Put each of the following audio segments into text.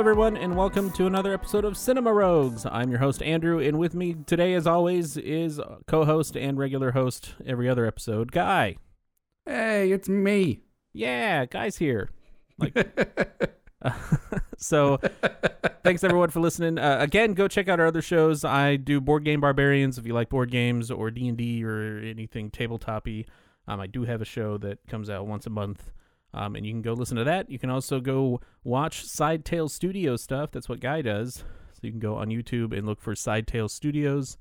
Hello, everyone, and welcome to another episode of Cinema Rogues. I'm your host, Andrew, and with me today, as always, is co host and regular host every other episode, Guy. Hey, it's me. Yeah, Guy's here. Like, so thanks everyone for listening. Uh, again, go check out our other shows. I do Board Game Barbarians if you like board games or D and D or anything tabletopy. Um, I do have a show that comes out once a month. Um, and you can go listen to that. You can also go watch Scytale Studio stuff. That's what Guy does. So you can go on YouTube and look for Scytale Studios.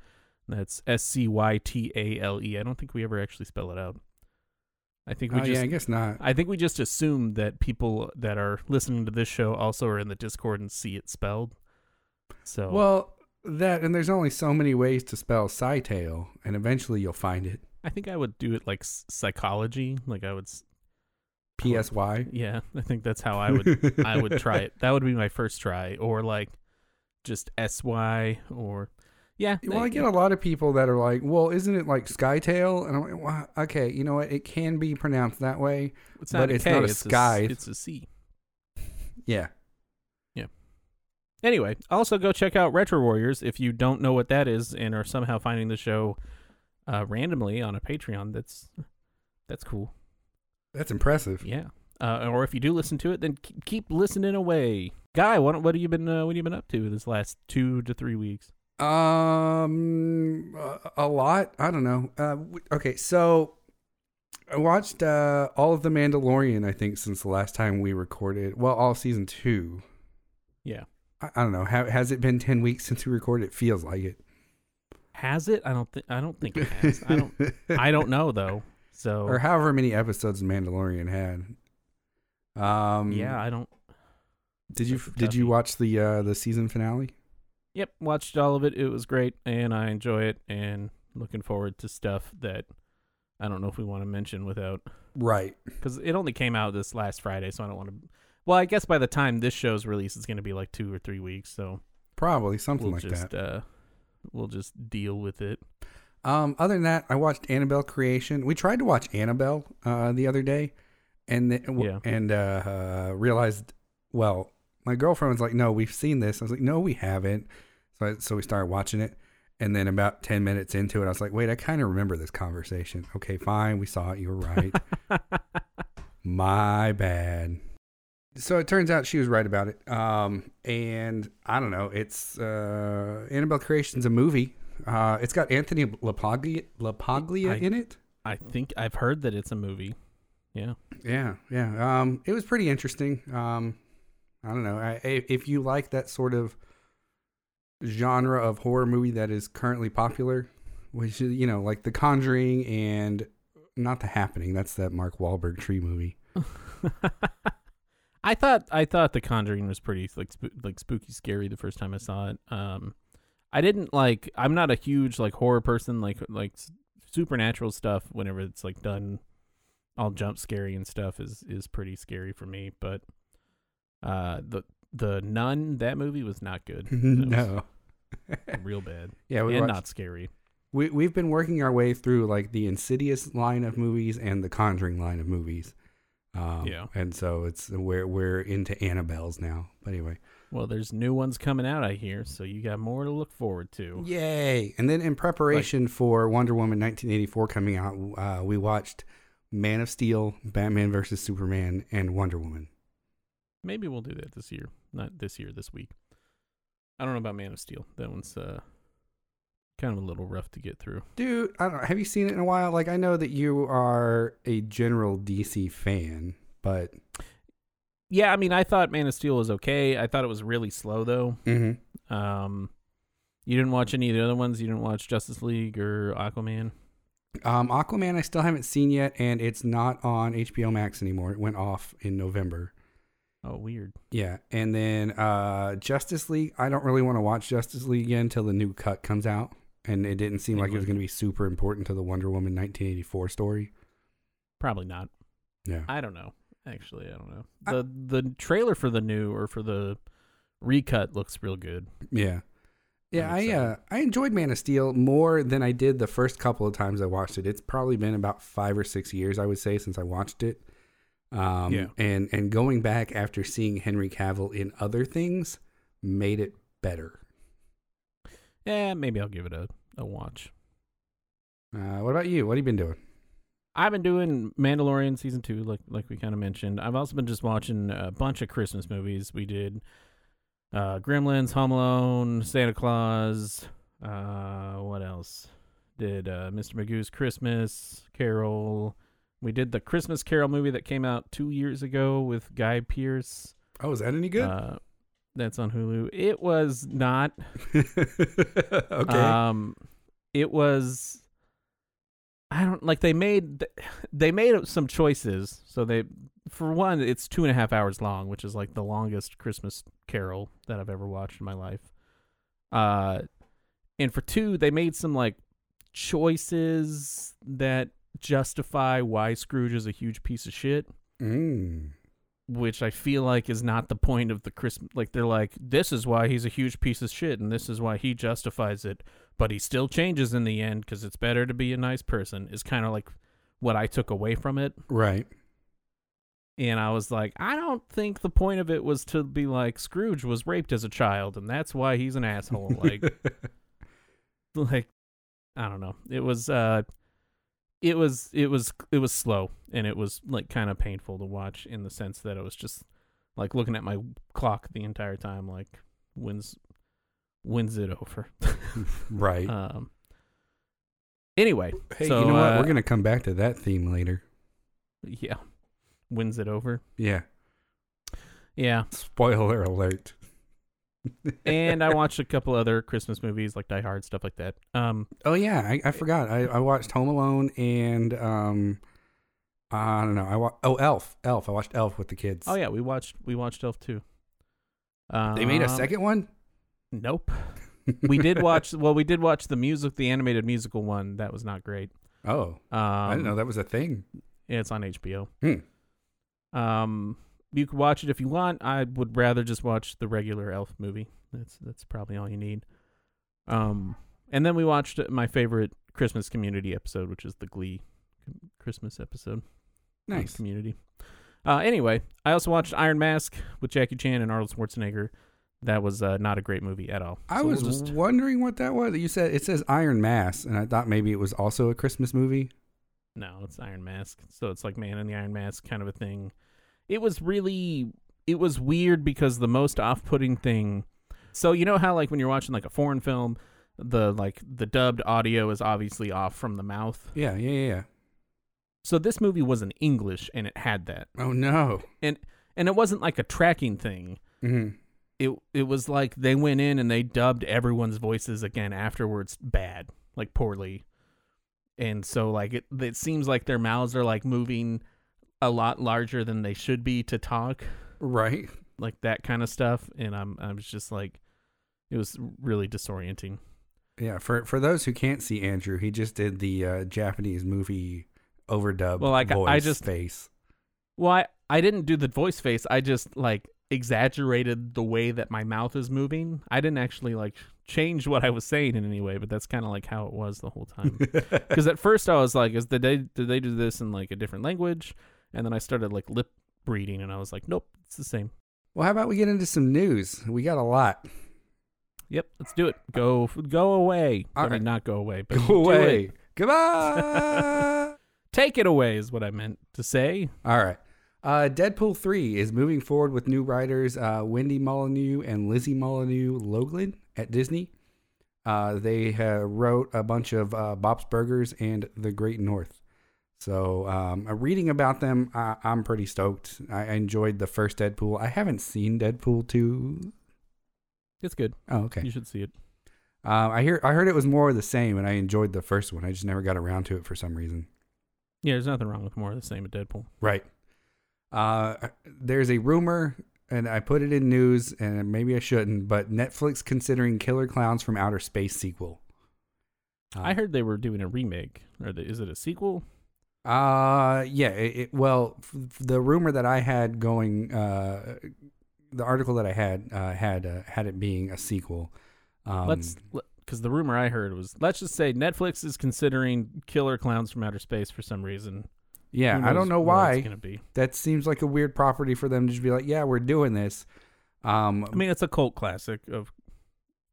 That's S C Y T A L E. I don't think we ever actually spell it out. I think we Oh, just yeah, I guess not. I think we just assume that people that are listening to this show also are in the Discord and see it spelled. So Well, that and there's only so many ways to spell Scytale, and eventually you'll find it. I think I would do it like psychology. Like I would, s- P S Y. yeah. I think that's how I would I would try it. That would be my first try, or like just S Y or yeah. Well, I get a lot of people that are like, "Well, isn't it like Skytail?" And I'm like, well, "Okay, you know what? It can be pronounced that way." it's but it's K, not a s- sky. it's a a C. Yeah. Yeah. Anyway, also go check out Retro Warriors if you don't know what that is and are somehow finding the show uh, randomly on a Patreon. That's that's cool. That's impressive. Yeah. Uh, or if you do listen to it, then keep, listening away. Guy, what what have you been uh, what have you been up to this last two to three weeks? Um, a- a lot. I don't know. Uh, okay, so I watched uh all of the Mandalorian. I think since the last time we recorded. Well, all season two. Yeah. I, I don't know. Ha- has it been ten weeks since we recorded? It feels like it. Has it? I don't think I don't think it has. I don't I don't know though. So or however many episodes Mandalorian had. Um, yeah, I don't. Did you did you watch the uh the season finale? Yep, watched all of it. It was great, and I enjoy it, and looking forward to stuff that I don't know if we want to mention without Right. because it only came out this last Friday, so I don't want to. Well, I guess by the time this show's released, it's going to be like two or three weeks, so Probably something we'll like just that. uh, we'll just deal with it. Um, other than that, I watched Annabelle Creation. We tried to watch Annabelle uh, the other day, and th- w- Yeah. and uh, uh, realized, well, my girlfriend was like, "No, we've seen this." I was like, "No, we haven't." So I, so we started watching it, and then about ten minutes into it, I was like, "Wait, I kind of remember this conversation." Okay, fine, we saw it. You were right. My bad. So it turns out she was right about it. Um, and I don't know. It's uh, Annabelle Creation's a movie. Uh, it's got Anthony LaPaglia, LaPaglia I- in it. I think I've heard that it's a movie. Yeah. Yeah, yeah. Um, it was pretty interesting. Um, I don't know. I, if you like that sort of genre of horror movie that is currently popular, which is you know like The Conjuring and not The Happening. That's that Mark Wahlberg tree movie. I thought I thought The Conjuring was pretty like sp- like spooky scary the first time I saw it. Um, I didn't like. I'm not a huge like horror person. Like like supernatural stuff. Whenever it's like done, all jump scary and stuff is is pretty scary for me. But uh, the the Nun that movie was not good. No. real bad yeah, we and watched, not scary. we we've been working our way through like the Insidious line of movies and the Conjuring line of movies. Um, Yeah. and so it's we're we're into Annabelle's now. But anyway, Well, there's new ones coming out. I hear, so you got more to look forward to. yay! And then in preparation for Wonder Woman 1984 coming out, uh, we watched Man of Steel, Batman versus Superman, and Wonder Woman. Maybe we'll do that this year. Not this year, this week. I don't know about Man of Steel. That one's uh kind of a little rough to get through. Dude, I don't know. Have you seen it in a while? Like I know that you are a general DC fan, but Yeah, I mean, I thought Man of Steel was okay. I thought it was really slow though. Mhm. Um you didn't watch any of the other ones? You didn't watch Justice League or Aquaman? Um, Aquaman, I still haven't seen yet, and it's not on HBO Max anymore. It went off in November. Oh, weird. Yeah, and then uh, Justice League. I don't really want to watch Justice League again until the new cut comes out, and it didn't seem like it was going to be super important to the Wonder Woman 1984 story. Probably not. Yeah, I don't know. Actually, I don't know. I- The the trailer for the new or for the recut looks real good. yeah, yeah. I uh, I enjoyed Man of Steel more than I did the first couple of times I watched it. It's probably been about five or six years, I would say, since I watched it. Um, Yeah. and and going back after seeing Henry Cavill in other things made it better. Yeah, maybe I'll give it a, a watch. Uh, what about you? What have you been doing? I've been doing Mandalorian season two, like like we kind of mentioned. I've also been just watching a bunch of Christmas movies. We did uh, Gremlins, Home Alone, Santa Claus. Uh, what else? Did uh, Mr. Magoo's Christmas Carol? We did the Christmas Carol movie that came out two years ago with Guy Pearce. Oh, is that any good? Uh, that's on Hulu. It was not. okay. Um, it was. I don't like they made they made some choices. So they, for one, it's two and a half hours long, which is like the longest Christmas Carol that I've ever watched in my life. Uh, and for two, they made some like choices that justify why Scrooge is a huge piece of shit mm. Which I feel like is not the point of the Christmas. Like they're like, this is why he's a huge piece of shit, and this is why he justifies it, but he still changes in the end because it's better to be a nice person. Is kind of like what I took away from it, Right. and I was like, I don't think the point of it was to be like Scrooge was raped as a child, and that's why he's an asshole. Like, like I don't know. It was uh it was it was it was slow and it was like kind of painful to watch in the sense that it was just like looking at my clock the entire time like when's when's it over. right. um Anyway, hey, so, you know what? uh, We're gonna come back to that theme later. yeah. When's it over? Yeah. Yeah. Spoiler alert. And I watched a couple other Christmas movies like Die Hard stuff like that. Um Oh yeah, I, I forgot. I, I watched Home Alone and um, I don't know. I wa- oh Elf, Elf. I watched Elf with the kids. oh yeah, we watched we watched Elf too. Um, They made a second one. Nope. we did watch. Well, we did watch the music, the animated musical one. That was not great. Oh, Um, I didn't know that was a thing. Yeah, it's on HBO. Hmm. Um, you could watch it if you want. I would rather just watch the regular Elf movie. That's that's probably all you need. Um, and then we watched my favorite Christmas Community episode, which is the Glee Christmas episode. Nice. Community. Uh, anyway, I also watched Iron Mask with Jackie Chan and Arnold Schwarzenegger. That was uh, not a great movie at all. I So we'll was just- wondering what that was. You said it says Iron Mask, and I thought maybe it was also a Christmas movie. No, it's Iron Mask. So it's like Man in the Iron Mask kind of a thing. It was really it was weird because the most off-putting thing. So you know how like when you're watching like a foreign film, the like the dubbed audio is obviously off from the mouth. Yeah, yeah, yeah. yeah. So this movie was in English and it had that. Oh no. And and it wasn't like a tracking thing. hmm It it was like they went in and they dubbed everyone's voices again afterwards bad, like poorly. And so like it it seems like their mouths are like moving a lot larger than they should be to talk, Right. like that kind of stuff. And I'm I was just like it was really disorienting. Yeah. For for those who can't see Andrew, he just did the uh, Japanese movie overdub. Well, like, I- just- face. Well, I, I didn't do the voice face. I just like exaggerated the way that my mouth is moving. I didn't actually like change what I was saying in any way, but that's kind of like how it was the whole time. Because at first I was like, "Is did they did they do this in like a different language?" And then I started like lip reading, and I was like, "Nope, it's the same." well, how about we get into some news? We got a lot. Yep, let's do it. Go go away. I All right. mean, not go away, but Go away. Goodbye. Take it away is what I meant to say. All right. Uh, Deadpool 3 is moving forward with new writers uh, Wendy Molyneux and Lizzie Molyneux Logelin at Disney. Uh, they uh, wrote a bunch of uh, Bob's Burgers and The Great North. So, um, uh, reading about them, I- I'm pretty stoked. I I enjoyed the first Deadpool. I haven't seen Deadpool 2. It's good. Oh, okay. You should see it. Um, I hear I heard it was more of the same, and I enjoyed the first one. I just never got around to it for some reason. Yeah, there's nothing wrong with more of the same at Deadpool. Right. Uh, there's a rumor, and I put it in news, and maybe I shouldn't, but Netflix considering Killer Clowns from Outer Space sequel. Uh, I heard they were doing a remake. Or the, is it a sequel? Uh, yeah. It, it, well, f- the rumor that I had going, uh, the article that I had uh, had uh, had it being a sequel. Um, let's because the rumor I heard was let's just say Netflix is considering Killer Clowns from Outer Space for some reason. Yeah, I don't know why. it's gonna be. That seems like a weird property for them to just be like, yeah, we're doing this. Um, I mean, it's a cult classic of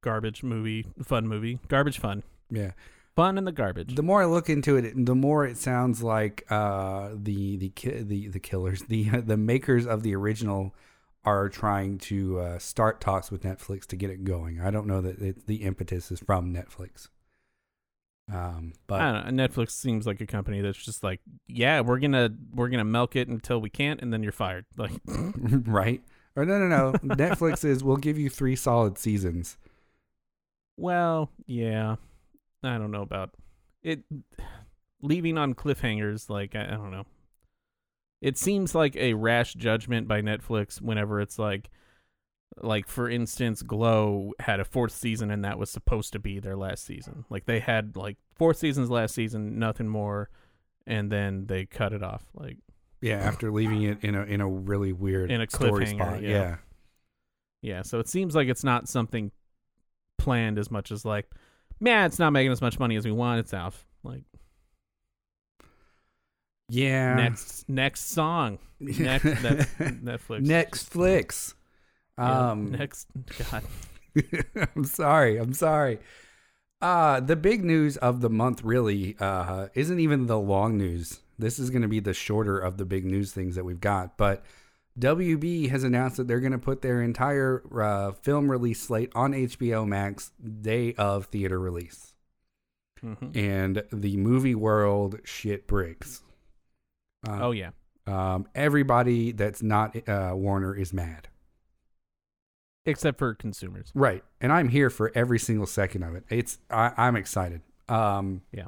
garbage movie, fun movie, garbage fun, yeah. Fun in the garbage. The more I look into it, the more it sounds like uh, the the ki- the the killers, the the makers of the original, are trying to uh, start talks with Netflix to get it going. I don't know that it, the impetus is from Netflix. Um, but I don't know. Netflix seems like a company that's just like, yeah, we're gonna we're gonna milk it until we can't, and then you're fired. Like, right? Or no, no, no. Netflix is we'll give you three solid seasons. well, yeah, I don't know about it. Leaving on cliffhangers, like I, I don't know. It seems like a rash judgment by Netflix whenever it's like, like for instance, Glow had a fourth season and that was supposed to be their last season. Like they had like four seasons last season, nothing more, and then they cut it off. Like Yeah, after leaving it in a in a really weird In a story cliffhanger, spot. yeah. yeah. Yeah, so it seems like it's not something planned as much as like, man, it's not making as much money as we want. It's off. Like Yeah. next next song, next Netflix. Netflix. Yeah, Um, next, God, I'm sorry. I'm sorry. Uh, the big news of the month really uh, isn't even the long news. This is going to be the shorter of the big news things that we've got. But WB has announced that they're going to put their entire uh, film release slate on HBO Max day of theater release. Mhm. And the movie world shit breaks. Uh, oh yeah, um, everybody that's not uh, Warner is mad. except for consumers. Right. And I'm here for every single second of it. It's I, I'm excited. Um Yeah,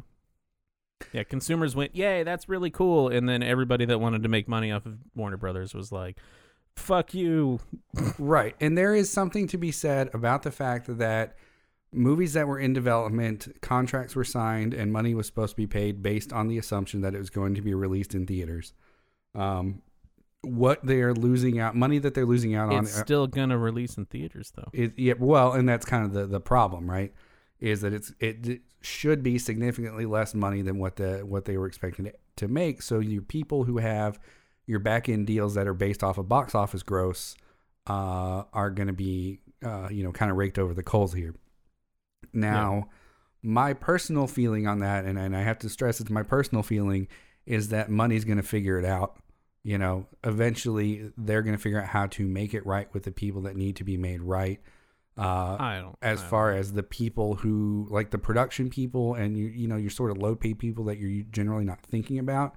consumers went, yay, that's really cool, and then everybody that wanted to make money off of Warner Brothers was like, fuck you. right. And there is something to be said about the fact that movies that were in development, contracts were signed and money was supposed to be paid based on the assumption that it was going to be released in theaters. Um what they're losing out money that they're losing out on It's still gonna release in theaters though. It, yeah, well, and that's kind of the, the problem, right? Is that it's it, should be significantly less money than what the what they were expecting to, to make. So you people who have your back end deals that are based off of box office gross uh, are going to be uh, you know kind of raked over the coals here. Now, my personal feeling on that, and, and I have to stress it's my personal feeling, is that money's going to figure it out. You know, eventually they're going to figure out how to make it right with the people that need to be made right. Uh, I don't. as I don't far as the people who like the production people and you you know your sort of low paid people that you're generally not thinking about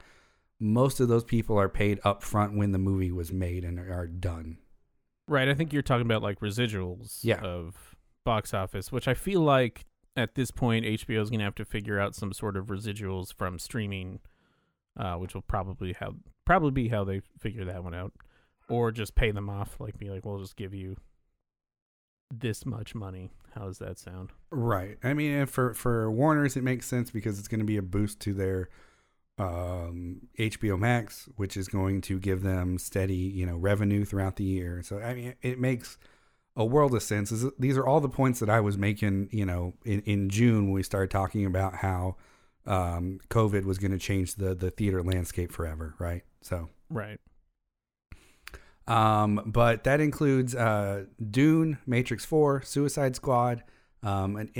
most of those people are paid up front when the movie was made and are done Right, I think you're talking about like residuals Yeah. of box office, which I feel like at this point HBO is going to have to figure out some sort of residuals from streaming, uh, which will probably how probably be how they figure that one out, or just pay them off, like be like, we'll just give you this much money. How does that sound? right i mean for for warners it makes sense because it's going to be a boost to their um hbo max which is going to give them steady you know revenue throughout the year so i mean it makes a world of sense is- these are all the points that i was making you know in, in june when we started talking about how um covid was going to change the the theater landscape forever right so Right. Um, but that includes uh, Dune, Matrix Four, Suicide Squad, um, an,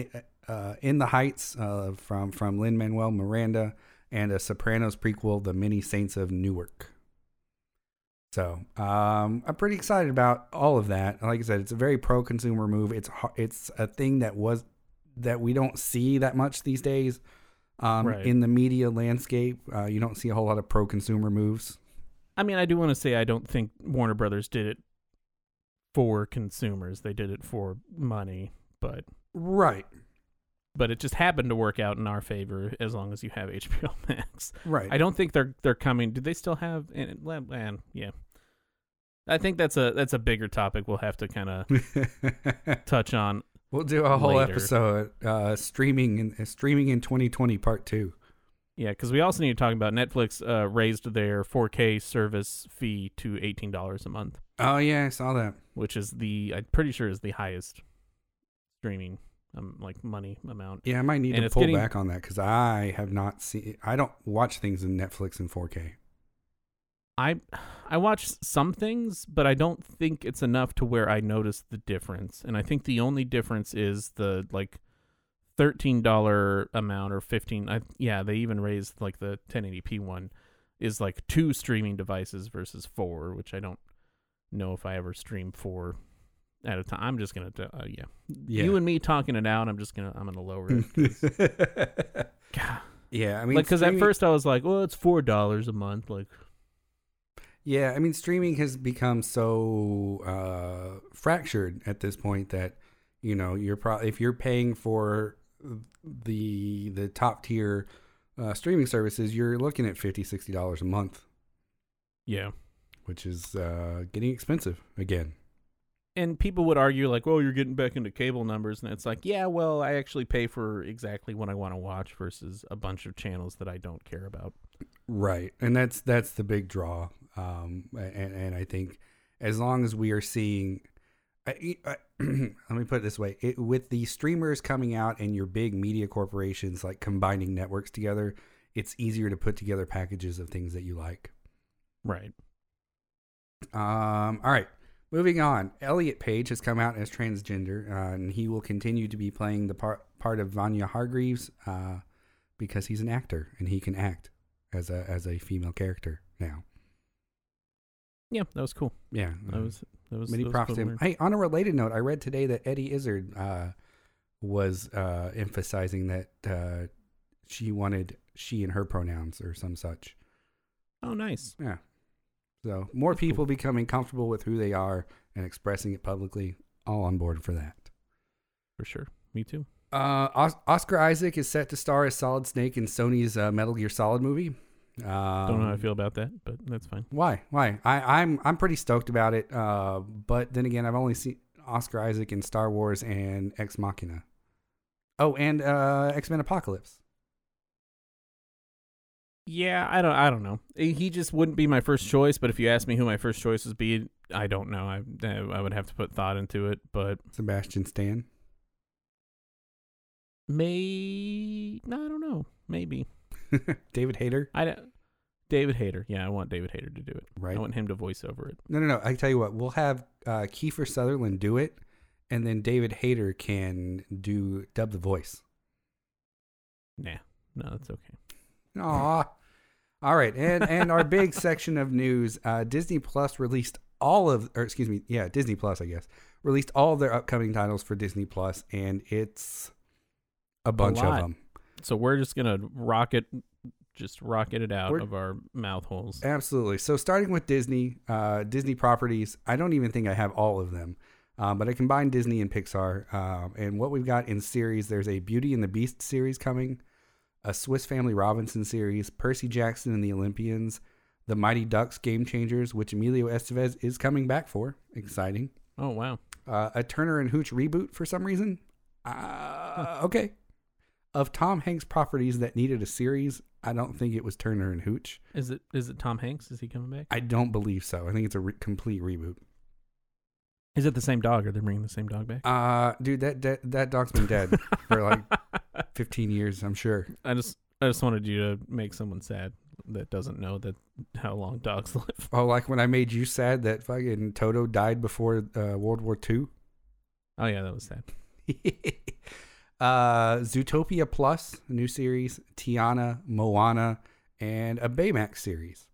uh, In the Heights uh, from from Lin Manuel Miranda, and a Sopranos prequel, The Many Saints of Newark. So um, I'm pretty excited about all of that. Like I said, it's a very pro consumer move. It's it's a thing that was that we don't see that much these days um, Right. in the media landscape. Uh, you don't see a whole lot of pro consumer moves. I mean, I do want to say I don't think Warner Brothers did it for consumers. They did it for money, but Right. but it just happened to work out in our favor as long as you have HBO Max. Right. I don't think they're they're coming. Do they still have? And, and yeah, I think that's a that's a bigger topic. We'll have to kind of touch on. we'll do a whole later. episode uh, streaming in uh, streaming in 2020 part two. Yeah, because we also need to talk about Netflix uh, raised their 4K service fee to eighteen dollars a month, Oh yeah, I saw that. which is the I'm pretty sure is the highest streaming um like money amount. Yeah, I might need And to pull getting- back on that because I have not seen. I don't watch things in Netflix in 4K. I I watch some things, but I don't think it's enough to where I notice the difference. And I think the only difference is the like thirteen dollar amount or fifteen. I, yeah, they even raised like the 1080p one is like two streaming devices versus four, which I don't know if I ever stream four at a time. I'm just gonna, uh, yeah. Yeah. you and me talking it out. I'm just gonna, I'm gonna lower it. yeah, I mean, like, because at first I was like, well, it's four dollars a month. Like, Yeah, I mean, streaming has become so uh, fractured at this point that you know you're pro- if you're paying for the the top tier uh, streaming services, you're looking at 50 60 dollars a month, yeah. which is uh, getting expensive again. and people would argue like, "Well, you're getting back into cable numbers," and it's like, yeah, well, I actually pay for exactly what I want to watch versus a bunch of channels that I don't care about. Right, and that's that's the big draw. Um, and and I think as long as we are seeing, I, I, let me put it this way: it, with the streamers coming out and your big media corporations like combining networks together, it's easier to put together packages of things that you like. Right. Um, all right, moving on. Elliot Page has come out as transgender, uh, and he will continue to be playing the part part of Vanya Hargreaves uh, because he's an actor and he can act as a as a female character now. Yeah, that was cool. Yeah, That was that was many that props to him. Hey, on a related note, I read today that Eddie Izzard uh, was uh, emphasizing that uh, she wanted she and her pronouns or some such. Oh, nice. Yeah. So more That's cool. people becoming comfortable with who they are and expressing it publicly. All on board for that. For sure. Me too. Uh, Os- Oscar Isaac is set to star as Solid Snake in Sony's uh, Metal Gear Solid movie. Um, Don't know how I feel about that, but that's fine. Why? Why? I, I'm I'm pretty stoked about it. Uh, but then again, I've only seen Oscar Isaac in Star Wars and Ex Machina. Oh, and uh, X Men Apocalypse. Yeah, I don't. I don't know. He just wouldn't be my first choice. But if you ask me who my first choice would be, I don't know. I I would have to put thought into it. But Sebastian Stan. may no, I don't know. Maybe David Hayter. I don't. David Hayter. Yeah, I want David Hayter to do it. Right. I want him to voice over it. No, no, no. I tell you what, we'll have uh, Kiefer Sutherland do it, and then David Hayter can do dub the voice. Nah, no, that's okay. Aw. All right, and and our big section of news: uh, Disney Plus released all of, or excuse me, yeah, Disney Plus, I guess, released all of their upcoming titles for Disney Plus, and it's a bunch of them. So we're just gonna rocket, just rocket it out We're- of our mouth holes. Absolutely. So starting with Disney, uh, Disney properties. I don't even think I have all of them, um, but I combined Disney and Pixar. Um, and what we've got in series, there's a Beauty and the Beast series coming, a Swiss Family Robinson series, Percy Jackson and the Olympians, the Mighty Ducks Game Changers, which Emilio Estevez is coming back for. Exciting. Oh wow. Uh, a Turner and Hooch reboot for some reason. Uh, okay. Of Tom Hanks properties that needed a series, I don't think it was Turner and Hooch. Is it is it Tom Hanks? Is he coming back? I don't believe so. I think it's a re- complete reboot. Is it the same dog? Are they bringing the same dog back? Uh, dude, that that, that dog's been dead for like 15 years, I'm sure. I just I just wanted you to make someone sad that doesn't know that how long dogs live. Oh, like when I made you sad that fucking Toto died before uh, World War II. Oh yeah, that was sad. uh, Zootopia Plus, a new series, Tiana, Moana, and a Baymax series.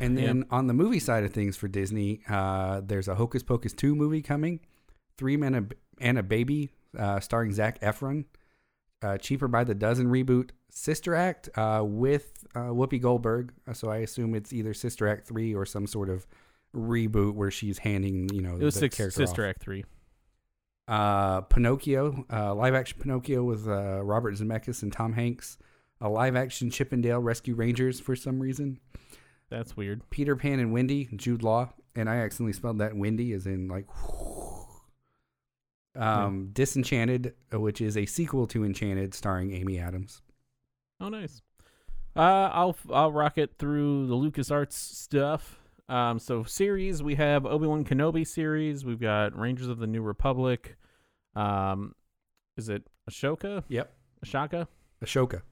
And then on the movie side of things for Disney, uh, there's a Hocus Pocus 2 movie coming, Three Men and a- and a Baby, uh, starring Zac Efron, uh, Cheaper by the Dozen reboot, Sister Act uh, with uh, Whoopi Goldberg. Uh, So I assume it's either Sister Act 3 or some sort of reboot where she's handing, you know, It was the six, Sister off. Act three. Uh, Pinocchio, uh, live action Pinocchio with uh, Robert Zemeckis and Tom Hanks. A live action Chip 'n Dale Rescue Rangers for some reason. That's weird. Peter Pan and Wendy, Jude Law, and I accidentally spelled that Wendy as in like. Um, Disenchanted, uh, which is a sequel to Enchanted, starring Amy Adams. Oh nice. Uh, I'll I'll rock it through the LucasArts stuff. Um, so series we have Obi Wan Kenobi series. We've got Rangers of the New Republic. Um, is it Ahsoka? Yep. Ahsoka? Ahsoka.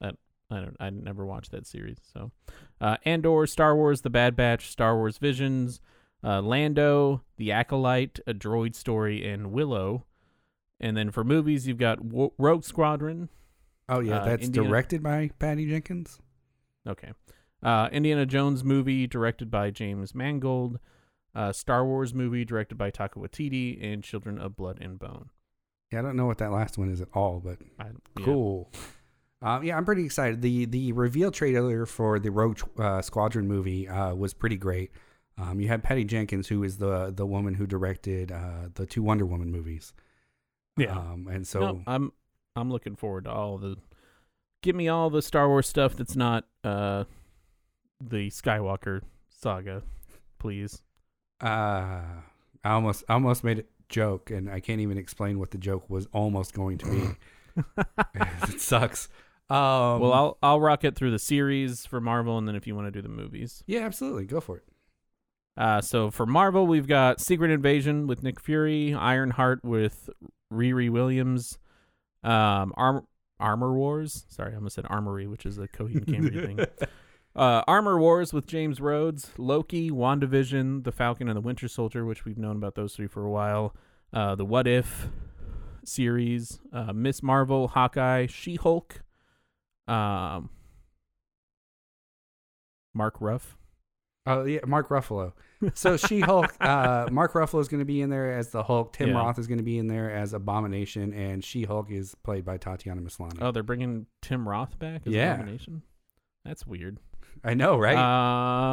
I I don't. I never watched that series. So, uh, Andor, Star Wars: The Bad Batch, Star Wars Visions, uh, Lando, The Acolyte, A Droid Story, and Willow. And then for movies, you've got Wo- Rogue Squadron. Oh yeah, Uh, that's Indiana- directed by Patty Jenkins. Okay. Uh, Indiana Jones movie directed by James Mangold. Uh, Star Wars movie directed by Taika Waititi, and Children of Blood and Bone. Yeah, I don't know what that last one is at all, but I, yeah. cool. Um, yeah, I'm pretty excited. the The reveal trailer for the Rogue uh, Squadron movie uh, was pretty great. Um, you had Patty Jenkins, who is the the woman who directed uh, the two Wonder Woman movies. Yeah. um, and so No, I'm I'm looking forward to all the. Give me all the Star Wars stuff that's not uh, the Skywalker saga, please. uh, I almost I almost made a joke, and I can't even explain what the joke was almost going to be. it sucks. Um, well, I'll I'll rock it through the series for Marvel, and then if you want to do the movies. yeah, absolutely, go for it. Uh, so for Marvel, we've got Secret Invasion with Nick Fury, Ironheart with Riri Williams, um, Arm- Armor Wars. Sorry, I almost said Armory, which is a Coheed and Cambria thing. Uh, Armor Wars with James Rhodes, Loki, WandaVision, The Falcon and the Winter Soldier, which we've known about those three for a while. Uh, the What If series, uh, Miss Marvel, Hawkeye, She Hulk, um, Mark Ruff. Oh yeah, Mark Ruffalo. So She Hulk, uh, Mark Ruffalo is going to be in there as the Hulk. Tim Yeah. Roth is going to be in there as Abomination, and She Hulk is played by Tatiana Maslany. Oh, they're bringing Tim Roth back as Yeah. Abomination. That's weird. I know, right?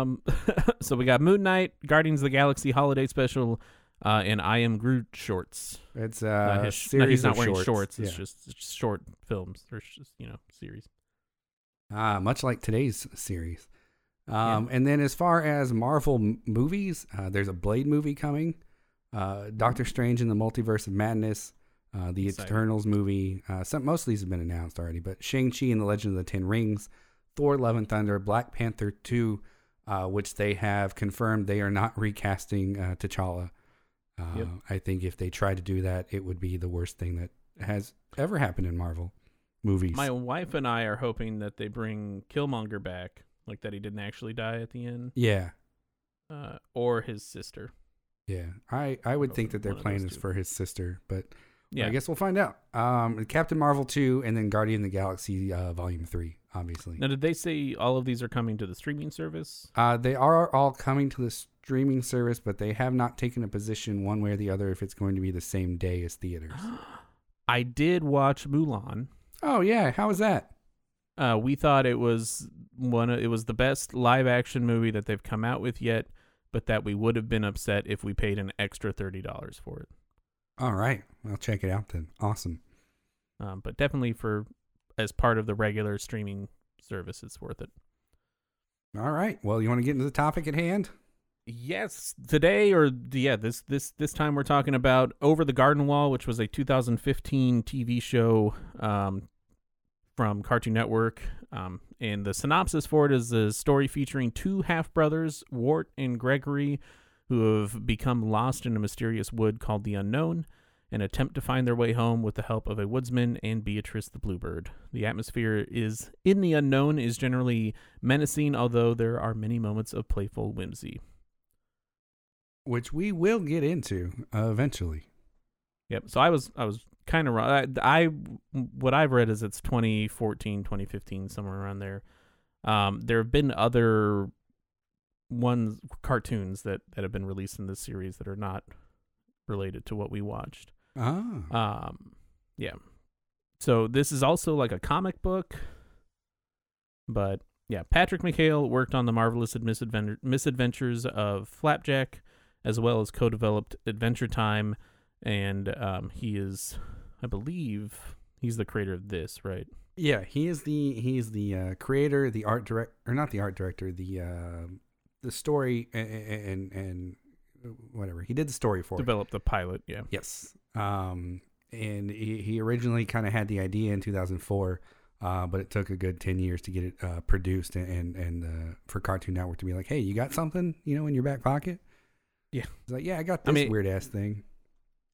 Um, so we got Moon Knight, Guardians of the Galaxy Holiday Special, uh, and I Am Groot shorts. it's uh, Not his sh- no, series he's not of wearing shorts. shorts. It's Yeah. just it's just short films or just you know series. Ah, much like today's series. Um, And then as far as Marvel m- movies, uh, there's a Blade movie coming, uh, Doctor Strange in the Multiverse of Madness, uh, the Exciting. Eternals movie. Uh, some most of these have been announced already, but Shang Chi and the Legend of the Ten Rings, Thor: Love and Thunder, Black Panther two, uh, which they have confirmed they are not recasting uh, T'Challa. Uh, Yep. I think if they try to do that, it would be the worst thing that has ever happened in Marvel movies. My wife and I are hoping that they bring Killmonger back, like that he didn't actually die at the end, yeah. uh, or his sister. Yeah, I, I would think that their plan is two. for his sister, but Yeah, I guess we'll find out. Um, Captain Marvel two, and then Guardian of the Galaxy uh, Volume three, obviously. Now, did they say all of these are coming to the streaming service? Uh, they are all coming to the streaming service, but they have not taken a position one way or the other if it's going to be the same day as theaters. I did watch Mulan. oh yeah, how was that? Uh, we thought it was one. Of, it was the best live action movie that they've come out with yet, but that we would have been upset if we paid an extra thirty dollars for it. All right, I'll check it out then. Awesome. Um, but definitely for as part of the regular streaming service, it's worth it. All right, well, you want to get into the topic at hand? Yes, today or yeah, this this this time we're talking about Over the Garden Wall, which was a 2015 TV show um, from Cartoon Network. Um, and the synopsis for it is a story featuring two half brothers, Wirt and Gregory, who have become lost in a mysterious wood called the Unknown and attempt to find their way home with the help of a woodsman and Beatrice the Bluebird. The atmosphere is in the unknown is generally menacing, although there are many moments of playful whimsy. Which we will get into uh, eventually. Yep. So I was I was kind of wrong. I, I what I've read is it's 2014, 2015, somewhere around there. Um, there have been other ones cartoons that that have been released in this series that are not related to what we watched. Ah, Um, yeah. So this is also like a comic book, but yeah, Patrick McHale worked on the marvelous misadventure, misadventures of Flapjack, as well as co-developed Adventure Time, and um, he is, I believe, he's the creator of this, right? Yeah, he is the he is the uh, creator, the art direct, or not the art director, the uh, the story and, and and whatever. He did the story for it. Developed the pilot, yeah. Yes. Um, and he, he originally kind of had the idea in 2004, uh, but it took a good 10 years to get it uh, produced and and, and uh, for Cartoon Network to be like, hey, you got something, you know, in your back pocket? Yeah. He's like, yeah, I got I this mean- weird ass thing.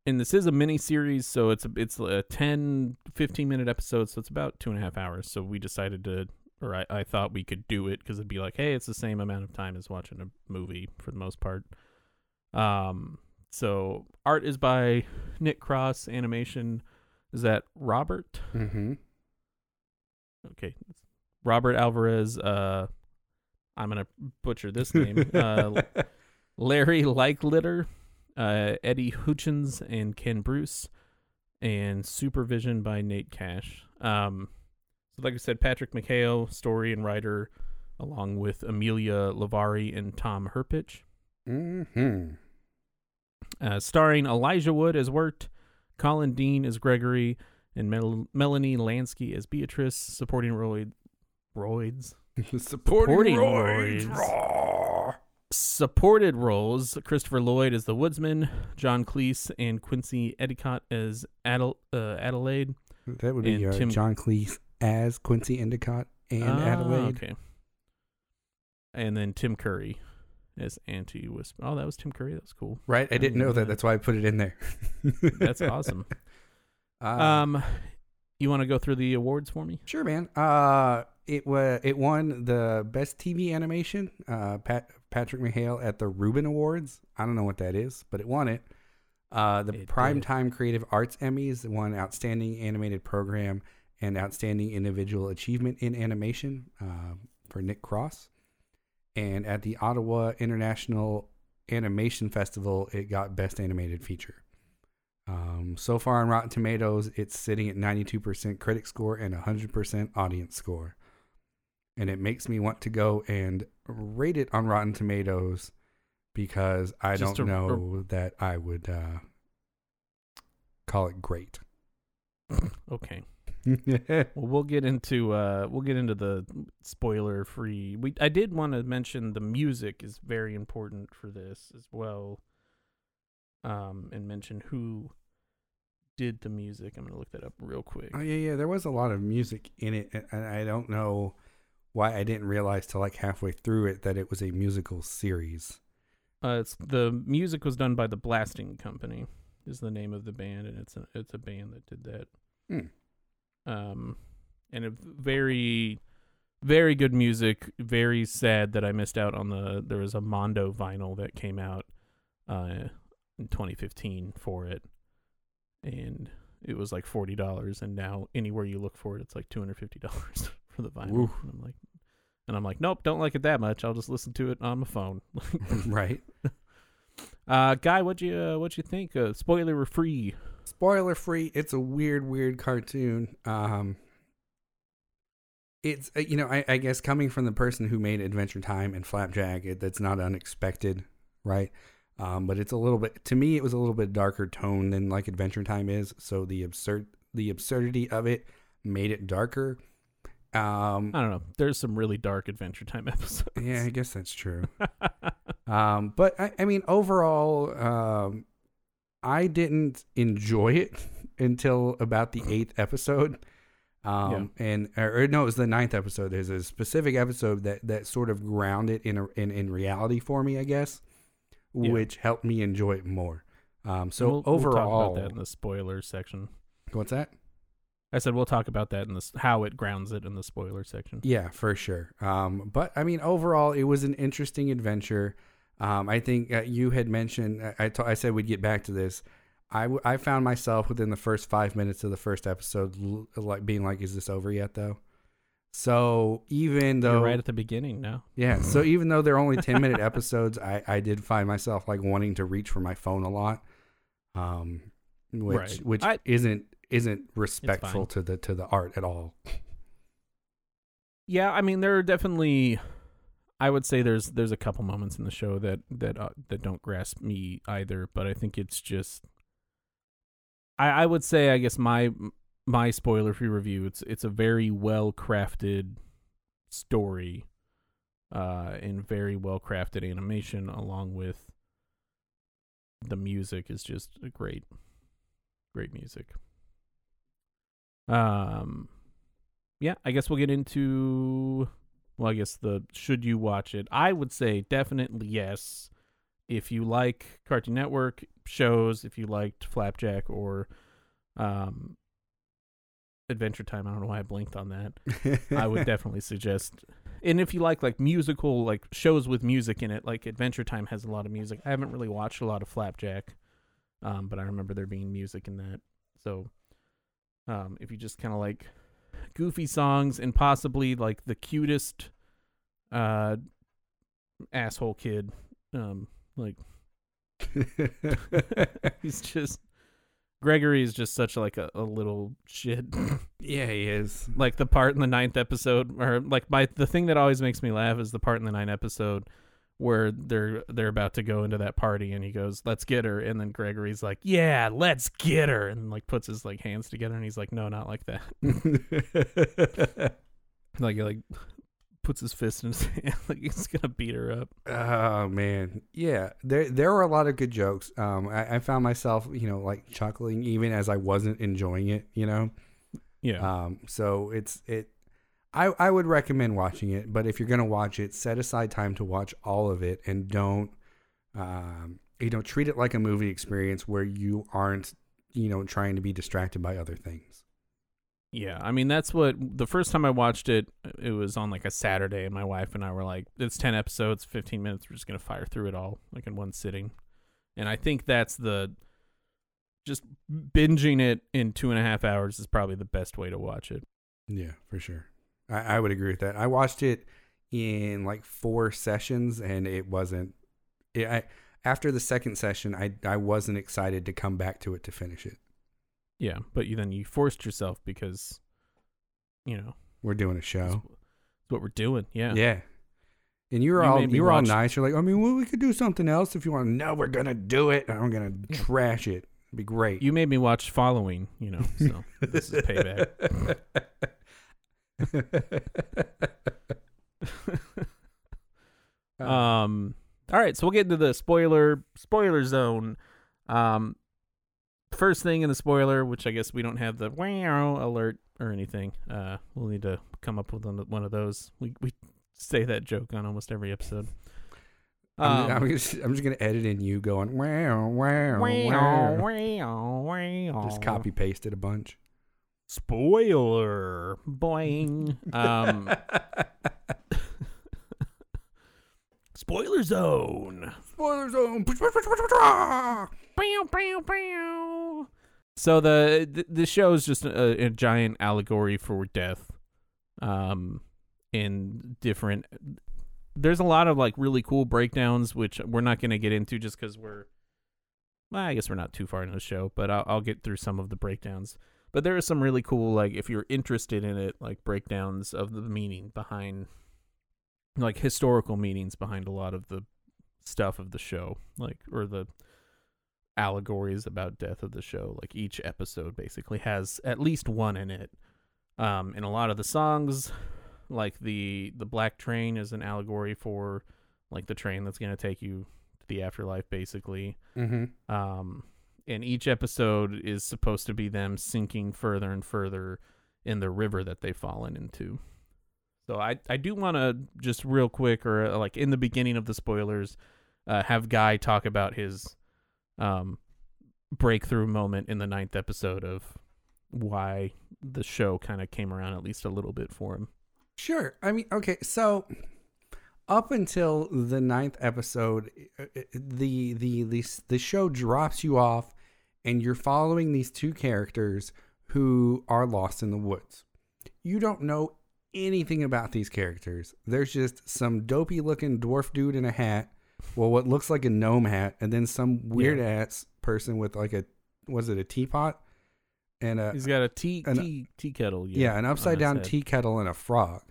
And this is a mini series, so it's a, it's a 10, 15 minute episode, so it's about two and a half hours. So we decided to or I, I thought we could do it because it'd be like, hey, it's the same amount of time as watching a movie for the most part. Um, so art is by Nick Cross. Animation is that Robert? Mm-hmm. Okay, Robert Alvarez. Uh, I'm gonna butcher this name. uh, Larry Leichliter, uh, Eddie Houchins, and Ken Bruce, and supervision by Nate Cash. Um, so like I said, Patrick McHale, story and writer, along with Amalia Levari and Tom Herpich. Mm-hmm. Uh, starring Elijah Wood as Wirt, Colin Dean as Gregory, and Mel- Melanie Lynskey as Beatrice. Supporting Royd, Roids. Supporting Roids. Raw. Supported roles: Christopher Lloyd as the Woodsman, John Cleese and Quincy Endicott as Adel- uh, Adelaide. That would be uh, Tim- John Cleese as Quincy Endicott and Ah, Adelaide. Okay. And then Tim Curry as Auntie Whisper. Oh, that was Tim Curry. That was cool. Right? I didn't know that. Yeah. That's why I put it in there. That's awesome. Uh, Um, you want to go through the awards for me? Sure, man. Uh, it was it won the best TV animation. Uh, Pat Patrick McHale at the Reuben Awards. I don't know what that is, but it won it. Uh, the It did. Primetime Creative Arts Emmys won Outstanding Animated Program and Outstanding Individual Achievement in Animation uh, for Nick Cross. And at the Ottawa International Animation Festival, it got Best Animated Feature. Um, so far on Rotten Tomatoes, it's sitting at 92% critic score and 100% audience score. And it makes me want to go and rate it on Rotten Tomatoes because I Just don't a- know that I would uh, call it great. Okay. Well, we'll get into uh we'll get into the spoiler free. We I did want to mention the music is very important for this as well. Um and mention who did the music. I'm going to look that up real quick. oh, yeah, yeah. There was a lot of music in it. And and I don't know why I didn't realize till like halfway through it that it was a musical series. Uh it's the music was done by the Blasting Company is the name of the band and it's a it's a band that did that. Hmm. Um and a very very good music. Very sad that I missed out on the. There was a Mondo vinyl that came out uh, in 2015 for it, and it was like forty dollars. And now anywhere you look for it, it's like two hundred fifty dollars for the vinyl. And I'm like, and I'm like, nope, don't like it that much. I'll just listen to it on my phone. right. uh, guy, what you uh, what you think? Uh, spoiler free. Spoiler free it's a weird weird cartoon um it's uh, you know I, I guess coming from the person who made adventure time and flapjack it, that's not unexpected right um but it's a little bit to me it was a little bit darker tone than like adventure time is so the absurd the absurdity of it made it darker um I don't know. There's some really dark Adventure Time episodes. yeah i guess that's true Um, but I, I mean, overall, um, I didn't enjoy it until about the eighth episode. Um, and or, or no, it was the ninth episode. There's a specific episode that that sort of grounded in a, in in reality for me, I guess, Yeah. which helped me enjoy it more. Um, so We'll- we'll overall, talk about that in the spoiler section. what's that? I said we'll talk about that in this how it grounds it in the spoiler section. Yeah, for sure. Um, but I mean, overall, it was an interesting adventure. Um, I think uh, you had mentioned. I I said we'd get back to this. I, w- I found myself within the first five minutes of the first episode, l- like being like, "Is this over yet?" Though. So even though, You're right at the beginning now. yeah. So even though they're only ten minute episodes, I I did find myself like wanting to reach for my phone a lot. Um, which Right. which I- isn't isn't respectful to the to the art at all. Yeah, I mean there are definitely I would say there's there's a couple moments in the show that that uh, that don't grasp me either, but I think it's just I I would say I guess my my spoiler free review it's it's a very well crafted story uh and very well crafted animation along with the music is just great great music. Um yeah, I guess we'll get into well, I guess the should you watch it? I would say definitely yes. If you like Cartoon Network shows, if you liked Flapjack or um Adventure Time. I don't know why I blinked on that. I would definitely suggest. And if you like like musical like shows with music in it, like Adventure Time has a lot of music. I haven't really watched a lot of Flapjack, um, but I remember there being music in that. So, um, if you just kind of like goofy songs and possibly like the cutest uh asshole kid um like he's just Gregory is just such like a, a little shit. yeah, he is. like the part in the ninth episode, or like my the thing that always makes me laugh is the part in the ninth episode where they're they're about to go into that party and he goes, "Let's get her," and then Gregory's like, "Yeah, let's get her," and like puts his like hands together and he's like, "No, not like that." like he, like puts his fist in his hand like he's gonna beat her up. Oh man, yeah. There there were a lot of good jokes. Um, I, I found myself, you know, like chuckling even as I wasn't enjoying it. You know. Yeah. Um. So it's it. I I would recommend watching it, but if you're gonna watch it, set aside time to watch all of it and don't, um, you know, treat it like a movie experience where you aren't, you know, trying to be distracted by other things. Yeah, I mean that's what the first time I watched it, it was on like a Saturday, and my wife and I were like, "It's ten episodes, fifteen minutes. We're just gonna fire through it all like in one sitting." And I think that's the just binging it in two and a half hours is probably the best way to watch it. Yeah, for sure. I, I would agree with that. I watched it in like four sessions, and it wasn't. It, I after the second session, I I wasn't excited to come back to it to finish it. Yeah, but you then you forced yourself because, you know, We're doing a it's show. what we're doing. Yeah. Yeah. And you were You all you were all nice. You're like, I mean, well, we could do something else if you want. No, we're gonna do it. I'm gonna Yeah. trash it. It'd be great. You made me watch Following. You know, so this is payback. Uh, Um. All right, so we'll get into the spoiler spoiler zone. Um, first thing in the spoiler, which I guess we don't have the wow alert or anything. Uh, we'll need to come up with one of those. We we say that joke on almost every episode. I'm, Um, I'm just, I'm just gonna edit in you going wow wow wow, wow. wow. Just copy pasted a bunch. Spoiler boing. Um, spoiler zone. Spoiler zone. Bow, bow, bow. So the the, the show is just a, a giant allegory for death, um, in different. There's a lot of like really cool breakdowns, which we're not going to get into just because we're. Well, I guess we're not too far into the show, but I'll, I'll get through some of the breakdowns. But there are some really cool, like if you're interested in it, like breakdowns of the meaning behind, like historical meanings behind a lot of the stuff of the show, like or the allegories about death of the show. Like each episode basically has at least one in it. Um, and a lot of the songs, like the the Black Train, is an allegory for like the train that's gonna take you to the afterlife, basically. Mm-hmm. Um, and each episode is supposed to be them sinking further and further in the river that they've fallen into. So I I do want to just real quick or uh, like in the beginning of the spoilers, uh, have Guy talk about his um breakthrough moment in the ninth episode of why the show kind of came around at least a little bit for him. Sure. I mean, okay, so up until the ninth episode, uh, uh, the the the the show drops you off, and you're following these two characters who are lost in the woods. You don't know anything about these characters. There's just some dopey looking dwarf dude in a hat, well, what looks like a gnome hat, and then some weird ass person with like a was it a teapot and a He's got a tea an- tea tea kettle. yeah, an upside down head. tea kettle and a frog.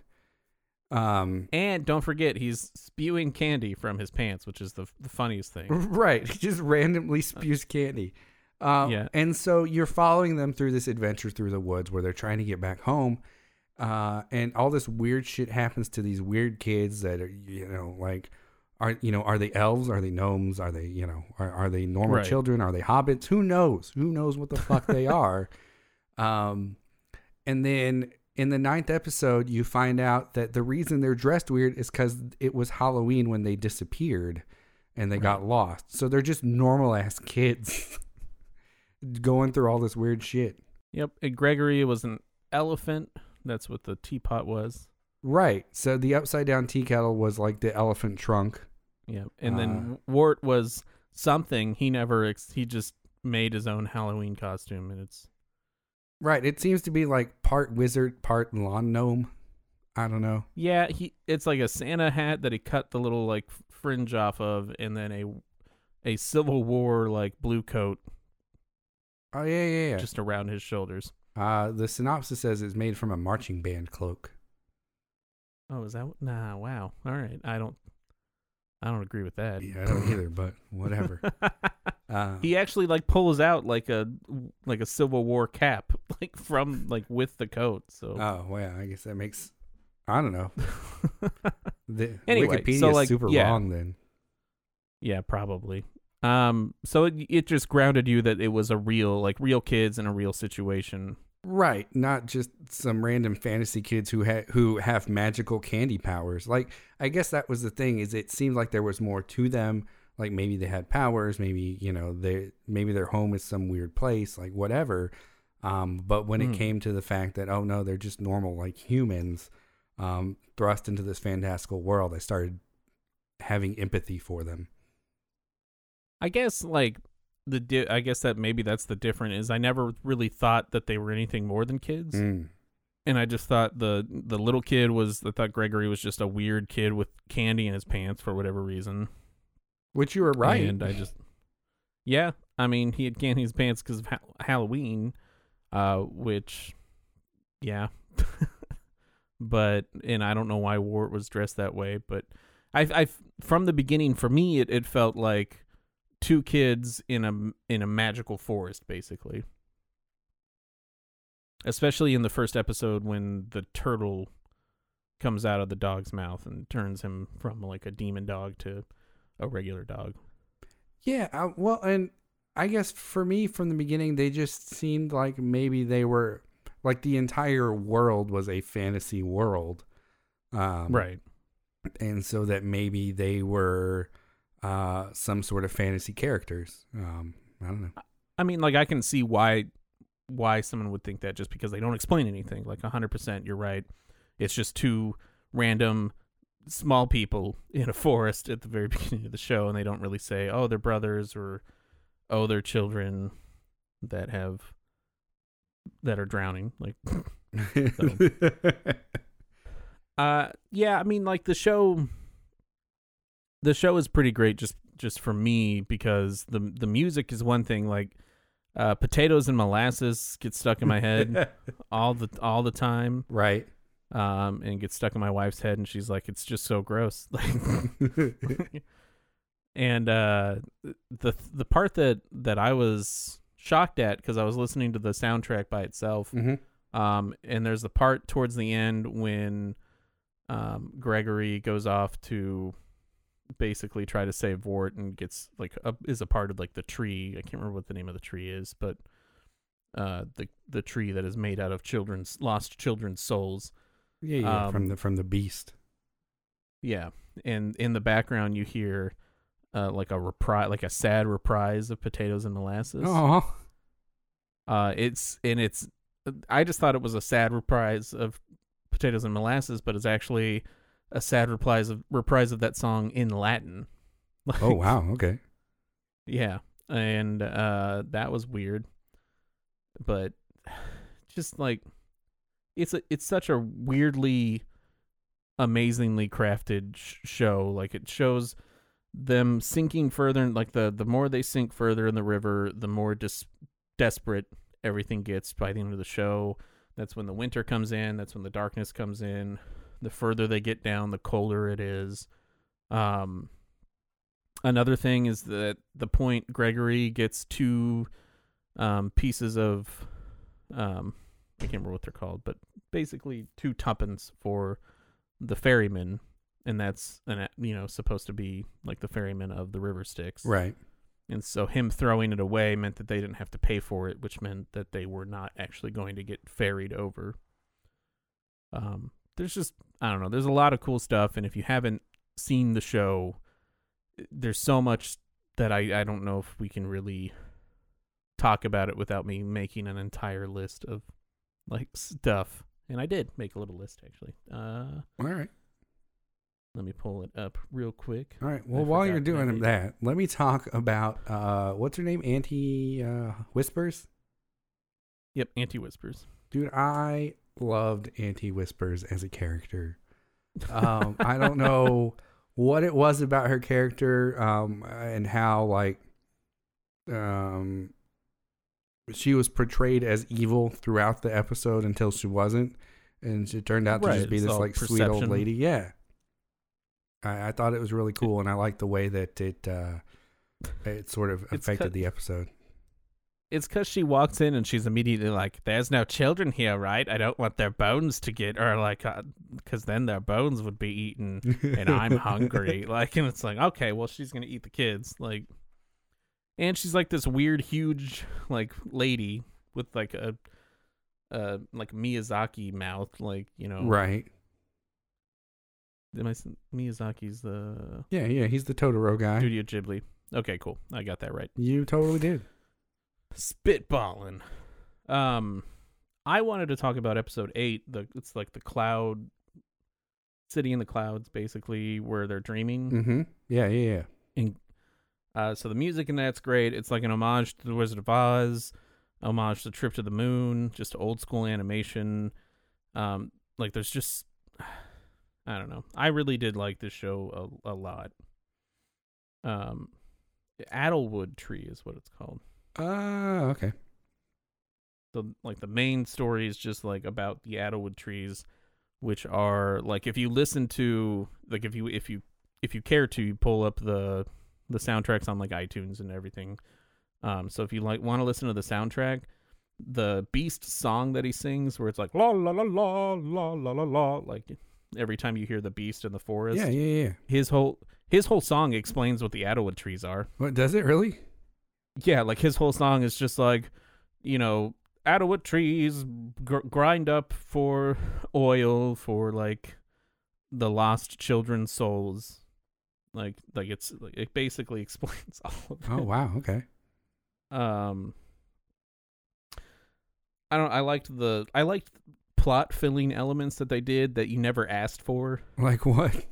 Um, And don't forget, he's spewing candy from his pants, which is the the funniest thing. right, he just randomly spews candy. Um, Yeah. and so you're following them through this adventure through the woods where they're trying to get back home. Uh, and all this weird shit happens to these weird kids that are, you know, like, are you know, are they elves? Are they gnomes? Are they, you know, are, are they normal Right. children? Are they hobbits? Who knows? Who knows what the fuck they are? Um, and then in the ninth episode, you find out that the reason they're dressed weird is because it was Halloween when they disappeared and they got lost. So they're just normal ass kids going through all this weird shit. Yep. And Gregory was an elephant. That's what the teapot was. Right. So the upside down tea kettle was like the elephant trunk. Yeah, and then uh. Wirt was something he never. Ex- he just made his own Halloween costume, and it's Right. It seems to be like part wizard, part lawn gnome. I don't know. yeah. He it's like a Santa hat that he cut the little like fringe off of, and then a a Civil War like blue coat Oh yeah, yeah, yeah. just around his shoulders. uh, the synopsis says it's made from a marching band cloak. Oh, is that nah? Wow. All right. I don't. I don't agree with that. Yeah, I don't either, but whatever. Uh, he actually like pulls out like a like a Civil War cap, like from like with the coat. So oh well, I guess that makes. I don't know. The Anyway, Wikipedia so, is like, super yeah. wrong then. yeah, probably. Um, so it it just grounded you that it was a real like real kids in a real situation. Right, not just some random fantasy kids who ha- who have magical candy powers. Like I guess that was the thing is it seemed like there was more to them. Like maybe they had powers, maybe you know they maybe their home is some weird place, like whatever. Um, but when Hmm. it came to the fact that oh no, they're just normal like humans, um, thrust into this fantastical world, I started having empathy for them. I guess like the di- I guess that maybe that's the different is I never really thought that they were anything more than kids. Mm. and I just thought the the little kid was I thought Gregory was just a weird kid with candy in his pants for whatever reason. Which you were right. And I just yeah, I mean he had candy in his pants because of ha- Halloween, uh, which yeah, but and I don't know why Wirt was dressed that way, but I I from the beginning for me it, it felt like two kids in a in a magical forest basically especially in the first episode when the turtle comes out of the dog's mouth and turns him from like a demon dog to a regular dog. Yeah, uh, well, and I guess for me from the beginning, they just seemed like maybe they were like the entire world was a fantasy world, um, right. And so that maybe they were uh, some sort of fantasy characters. Um, I don't know. I mean, like I can see why why someone would think that just because they don't explain anything. Like 100% you're right. It's just two random small people in a forest at the very beginning of the show and they don't really say, "Oh, they're brothers" or "Oh, they're children that have that are drowning." Like Uh yeah, I mean like the show the show is pretty great just just for me because the the music is one thing like uh potatoes and molasses get stuck in my head all the all the time. Right. um and gets stuck in my wife's head and she's like it's just so gross. Like and uh the the part that that I was shocked at cuz I was listening to the soundtrack by itself hmm um, and there's the part towards the end when um, Gregory goes off to basically try to save Wirt and gets like a, is a part of like the tree. I can't remember what the name of the tree is, but uh, the the tree that is made out of children's lost children's souls. Yeah, yeah. from Um, the from the beast. Yeah, and in the background you hear uh, like a reprise, like a sad reprise of potatoes and molasses. Oh, Uh, it's and it's. I just thought it was a sad reprise of potatoes and molasses, but it's actually a sad reprise of reprise of that song in Latin. Like, oh wow. Okay. Yeah, and uh, that was weird, but just like it's a it's such a weirdly, amazingly crafted sh- show. Like it shows them sinking further, and like the the more they sink further in the river, the more dis- desperate everything gets by the end of the show. That's when the winter comes in. That's when the darkness comes in. The further they get down, the colder it is. Um, another thing is that the point Gregory gets two um, pieces of um, I can't remember what they're called, but basically two tuppence for the ferryman, and that's an you know supposed to be like the ferryman of the River Styx, Right. and so him throwing it away meant that they didn't have to pay for it, which meant that they were not actually going to get ferried over. Um, there's just I don't know. There's a lot of cool stuff, and if you haven't seen the show, there's so much that I I don't know if we can really talk about it without me making an entire list of like stuff. And I did make a little list actually. Uh, All right. let me pull it up real quick. All right. Well, I while you're doing made- that, let me talk about uh, what's her name? Auntie uh, Whispers. Yep, Auntie Whispers. Dude, I loved Auntie Whispers as a character. Um, I don't know what it was about her character um, and how like um, she was portrayed as evil throughout the episode until she wasn't, and she turned out to Right, just be this like sweet old lady. Yeah, I, I thought it was really cool, and I liked the way that it uh, it sort of affected cut- the episode. It's because she walks in and she's immediately like, "There's no children here, right? I don't want their bones to get, or like, because then their bones would be eaten, and I'm hungry." Like, and it's like, okay, well, she's gonna eat the kids, like, and she's like this weird, huge, like, lady with like a, uh, like Miyazaki mouth, like, you know, Right. Am I Miyazaki's the Yeah, yeah. He's the Totoro guy. Studio Ghibli? Okay, cool. I got that right. You totally did. Spitballing. Um, I wanted to talk about episode eight. The it's like the cloud city in the clouds, basically, where they're dreaming. Mm-hmm. Yeah, yeah, yeah. Uh, so the music in that's great. It's like an homage to the Wizard of Oz, homage to Trip to the Moon, just old school animation. Um, like there's just, I don't know. I really did like this show a, a lot. Um, Edelwood Tree is what it's called. Ah, okay. the like the main story is just like about the Edelwood trees, which are like if you listen to like if you if you if you care to you pull up the the soundtracks on like iTunes and everything. Um, so if you like want to listen to the soundtrack, the Beast song that he sings, where it's like la la la la la la la la, like every time you hear the Beast in the forest, Yeah, yeah, yeah. his whole his whole song explains what the Edelwood trees are. What does it really? Yeah, like his whole song is just like, you know, Edelwood trees gr- grind up for oil for like the lost children's souls. Like, like it's like, it basically explains all of it. Oh, wow. Okay. Um, I don't. I liked the. I liked plot filling elements that they did that you never asked for. Like what?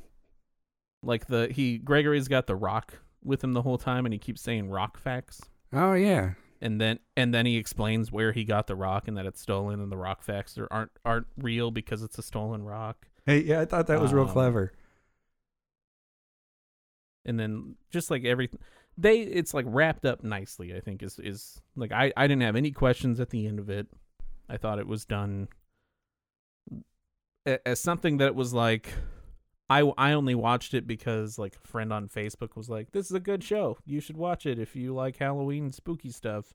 Like the he Gregory's got the rock with him the whole time, and he keeps saying rock facts. Oh, yeah. and then and then he explains where he got the rock and that it's stolen and the rock facts are, aren't aren't real because it's a stolen rock Hey, yeah, I thought that was real Um, clever. and then just like everything they it's like wrapped up nicely i think is is like i i didn't have any questions at the end of it i thought it was done as something that was like I, I only watched it because like a friend on Facebook was like, "This is a good show. You should watch it if you like Halloween spooky stuff,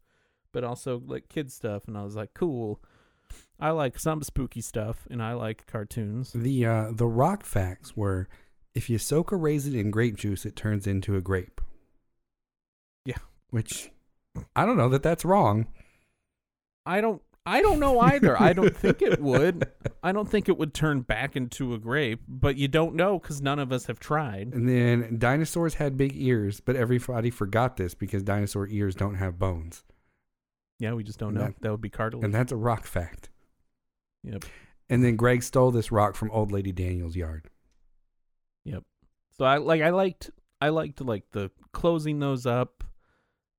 but also like kid stuff." And I was like, "Cool. I like some spooky stuff, and I like cartoons." The uh, the rock facts were if you soak a raisin in grape juice, it turns into a grape. Yeah. Which I don't know that that's wrong. I don't I don't know either. I don't think it would. I don't think it would turn back into a grape, but you don't know because none of us have tried. And then dinosaurs had big ears, but everybody forgot this because dinosaur ears don't have bones. Yeah, we just don't And know. that- That would be cartilage. And that's a rock fact. Yep. And then Greg stole this rock from old lady Daniel's yard. Yep. So I like I liked I liked like the closing those up.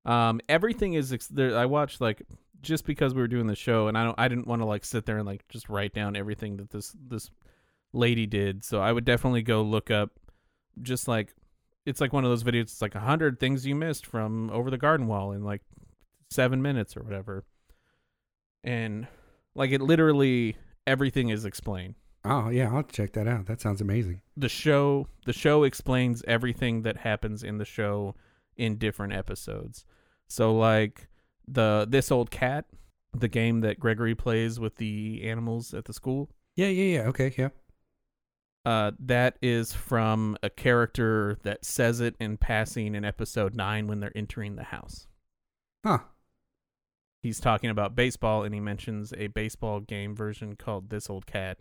Um, everything is ex- there. I watched like just because we were doing the show, and I don't I didn't want to like sit there and like just write down everything that this this lady did. So I would definitely go look up just like it's like one of those videos. It's like a hundred things you missed from over the garden wall in like seven minutes or whatever, and like it literally everything is explained Oh yeah, I'll check that out. That sounds amazing. the show the show explains everything that happens in the show in different episodes. So like the this old cat, the game that Gregory plays with the animals at the school, Yeah, yeah, yeah. Okay, yeah. uh that is from a character that says it in passing in episode 9 when they're entering the house. Huh. He's talking about baseball and he mentions a baseball game version called This Old Cat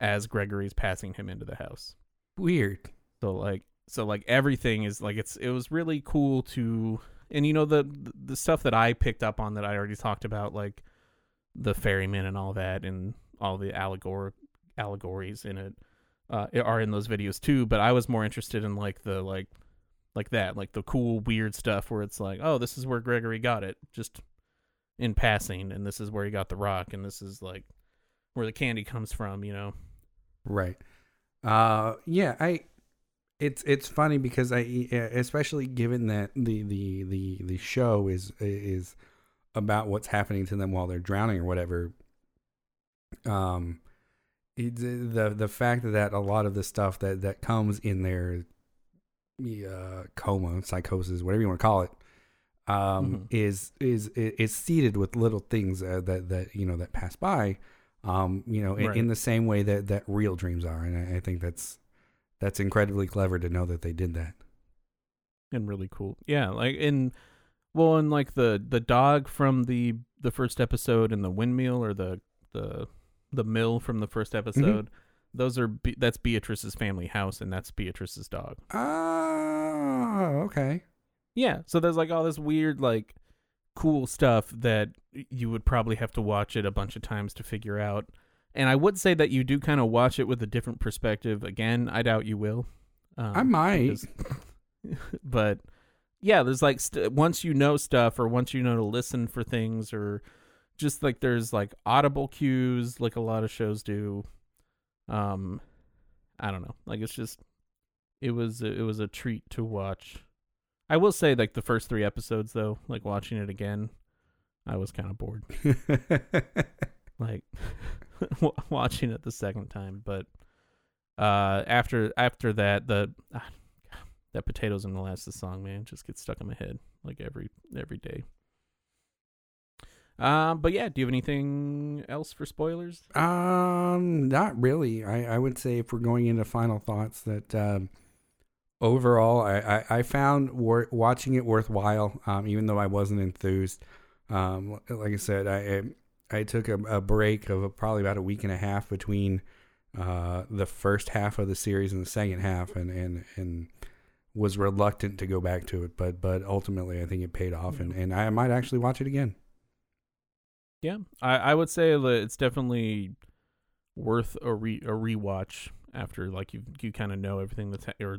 as Gregory's passing him into the house. Weird. So like so like everything is like it's it was really cool to and you know the the stuff that I picked up on that I already talked about like the ferryman and all that and all the allegor allegories in it uh, are in those videos too. But I was more interested in like the like like that, like the cool weird stuff where it's like, oh, this is where Gregory got it, just in passing, and this is where he got the rock, and this is like where the candy comes from, you know. Right. Uh yeah, I it's it's funny because I especially given that the the the the show is is about what's happening to them while they're drowning or whatever. Um it, the the fact that a lot of the stuff that that comes in their uh, coma, psychosis, whatever you want to call it, um, mm-hmm. is is is seeded with little things uh, that that you know that pass by, um, you know, in, in, the same way that that real dreams are, and I, I, think that's that's incredibly clever to know that they did that, and really cool. Yeah, like in well, and like the the dog from the the first episode, and the windmill or the the the mill from the first mm-hmm. episode. Mm-hmm. Those are Be- that's Beatrice's family house, and that's Beatrice's dog. Oh, okay. Yeah, so there's like all this weird like cool stuff that you would probably have to watch it a bunch of times to figure out. And I would say that you do kind of watch it with a different perspective. Again, I doubt you will. Um, I might. Because, but yeah, there's like st- once you know stuff or once you know to listen for things or just like there's like audible cues like a lot of shows do. Um I don't know. Like it's just it was it was a treat to watch. I will say, like the first three episodes, though, like watching it again, I was kind of bored. like watching it the second time, but uh, after after that, the uh, that potatoes and molasses song, man, just gets stuck in my head like every every day. Um, but yeah, do you have anything else for spoilers? Um, not really. I, I would say if we're going into final thoughts, that um, overall, I, I, I found wor- watching it worthwhile, um, even though I wasn't enthused. Um, like I said, I I took a, a, break of probably about a week and a half between uh, the first half of the series and the second half, and, and, and was reluctant to go back to it. But but ultimately, I think it paid off, and, and I might actually watch it again. Yeah, I, I would say that it's definitely worth a re a rewatch after like you you kind of know everything that's ha- or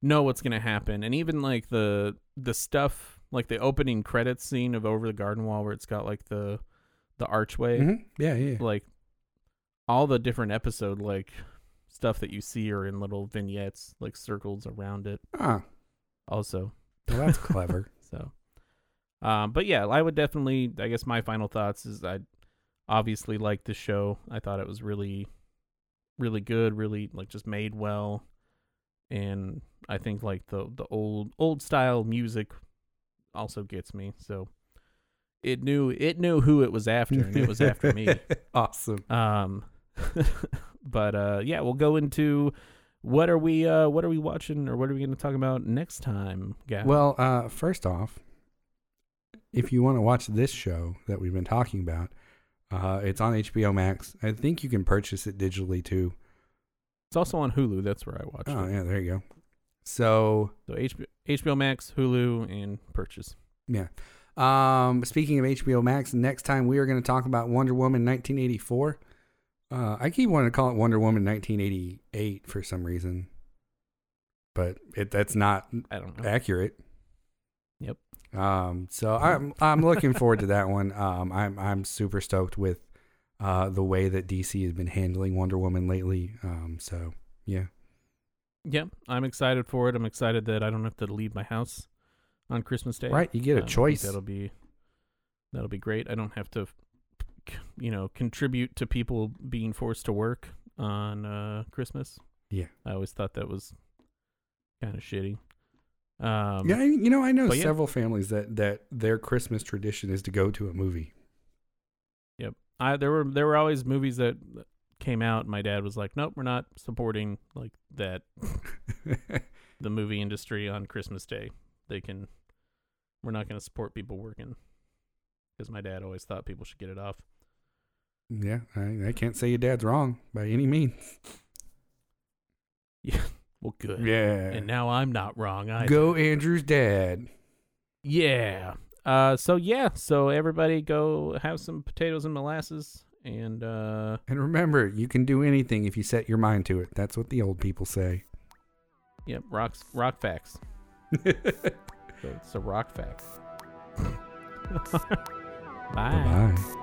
know what's gonna happen, and even like the the stuff like the opening credits scene of Over the Garden Wall where it's got like the the archway. Mm-hmm. Yeah, yeah. Like all the different episode like stuff that you see are in little vignettes, like circles around it. Ah. Also. Well, that's clever. so. Um, but yeah, I would definitely. I guess my final thoughts is I obviously liked the show. I thought it was really, really good. Really like just made well and I think like the the old old style music also gets me. So it knew it knew who it was after, and it was after me. Awesome. Um, but uh, yeah, we'll go into what are we uh what are we watching or what are we going to talk about next time, guys? Well, uh, first off, if you want to watch this show that we've been talking about, uh, it's on HBO Max. I think you can purchase it digitally too. It's also on Hulu. That's where I watch oh, it. yeah, there you go. So, so HBO, HBO Max, Hulu, and purchase. Yeah. Um, speaking of HBO Max, next time we are going to talk about Wonder Woman 1984. Uh, I keep wanting to call it Wonder Woman 1988 for some reason, but it that's not I don't know. accurate. Yep. Um, so I'm I'm looking forward to that one. Um, I'm I'm super stoked with uh, the way that DC has been handling Wonder Woman lately. Um, so yeah. Yeah, I'm excited for it. I'm excited that I don't have to leave my house on Christmas Day. Right, you get a um, choice. That'll be that'll be great. I don't have to, you know, contribute to people being forced to work on uh, Christmas. Yeah, I always thought that was kind of shitty. Um, yeah, you know, I know several yeah. families that that their Christmas tradition is to go to a movie. Yep, I there were there were always movies that came out. My dad was like, "Nope, we're not supporting like that." the movie industry on Christmas Day. They can. We're not going to support people working because my dad always thought people should get it off. Yeah, I, I can't say your dad's wrong by any means. Yeah. Well, good. Yeah. And now I'm not wrong either. Go Andrew's dad. Yeah. Uh, so yeah, so everybody go have some potatoes and molasses, and uh, And remember, you can do anything if you set your mind to it. That's what the old people say. yep, rocks, rock facts. So it's a rock fact. Bye. Bye bye.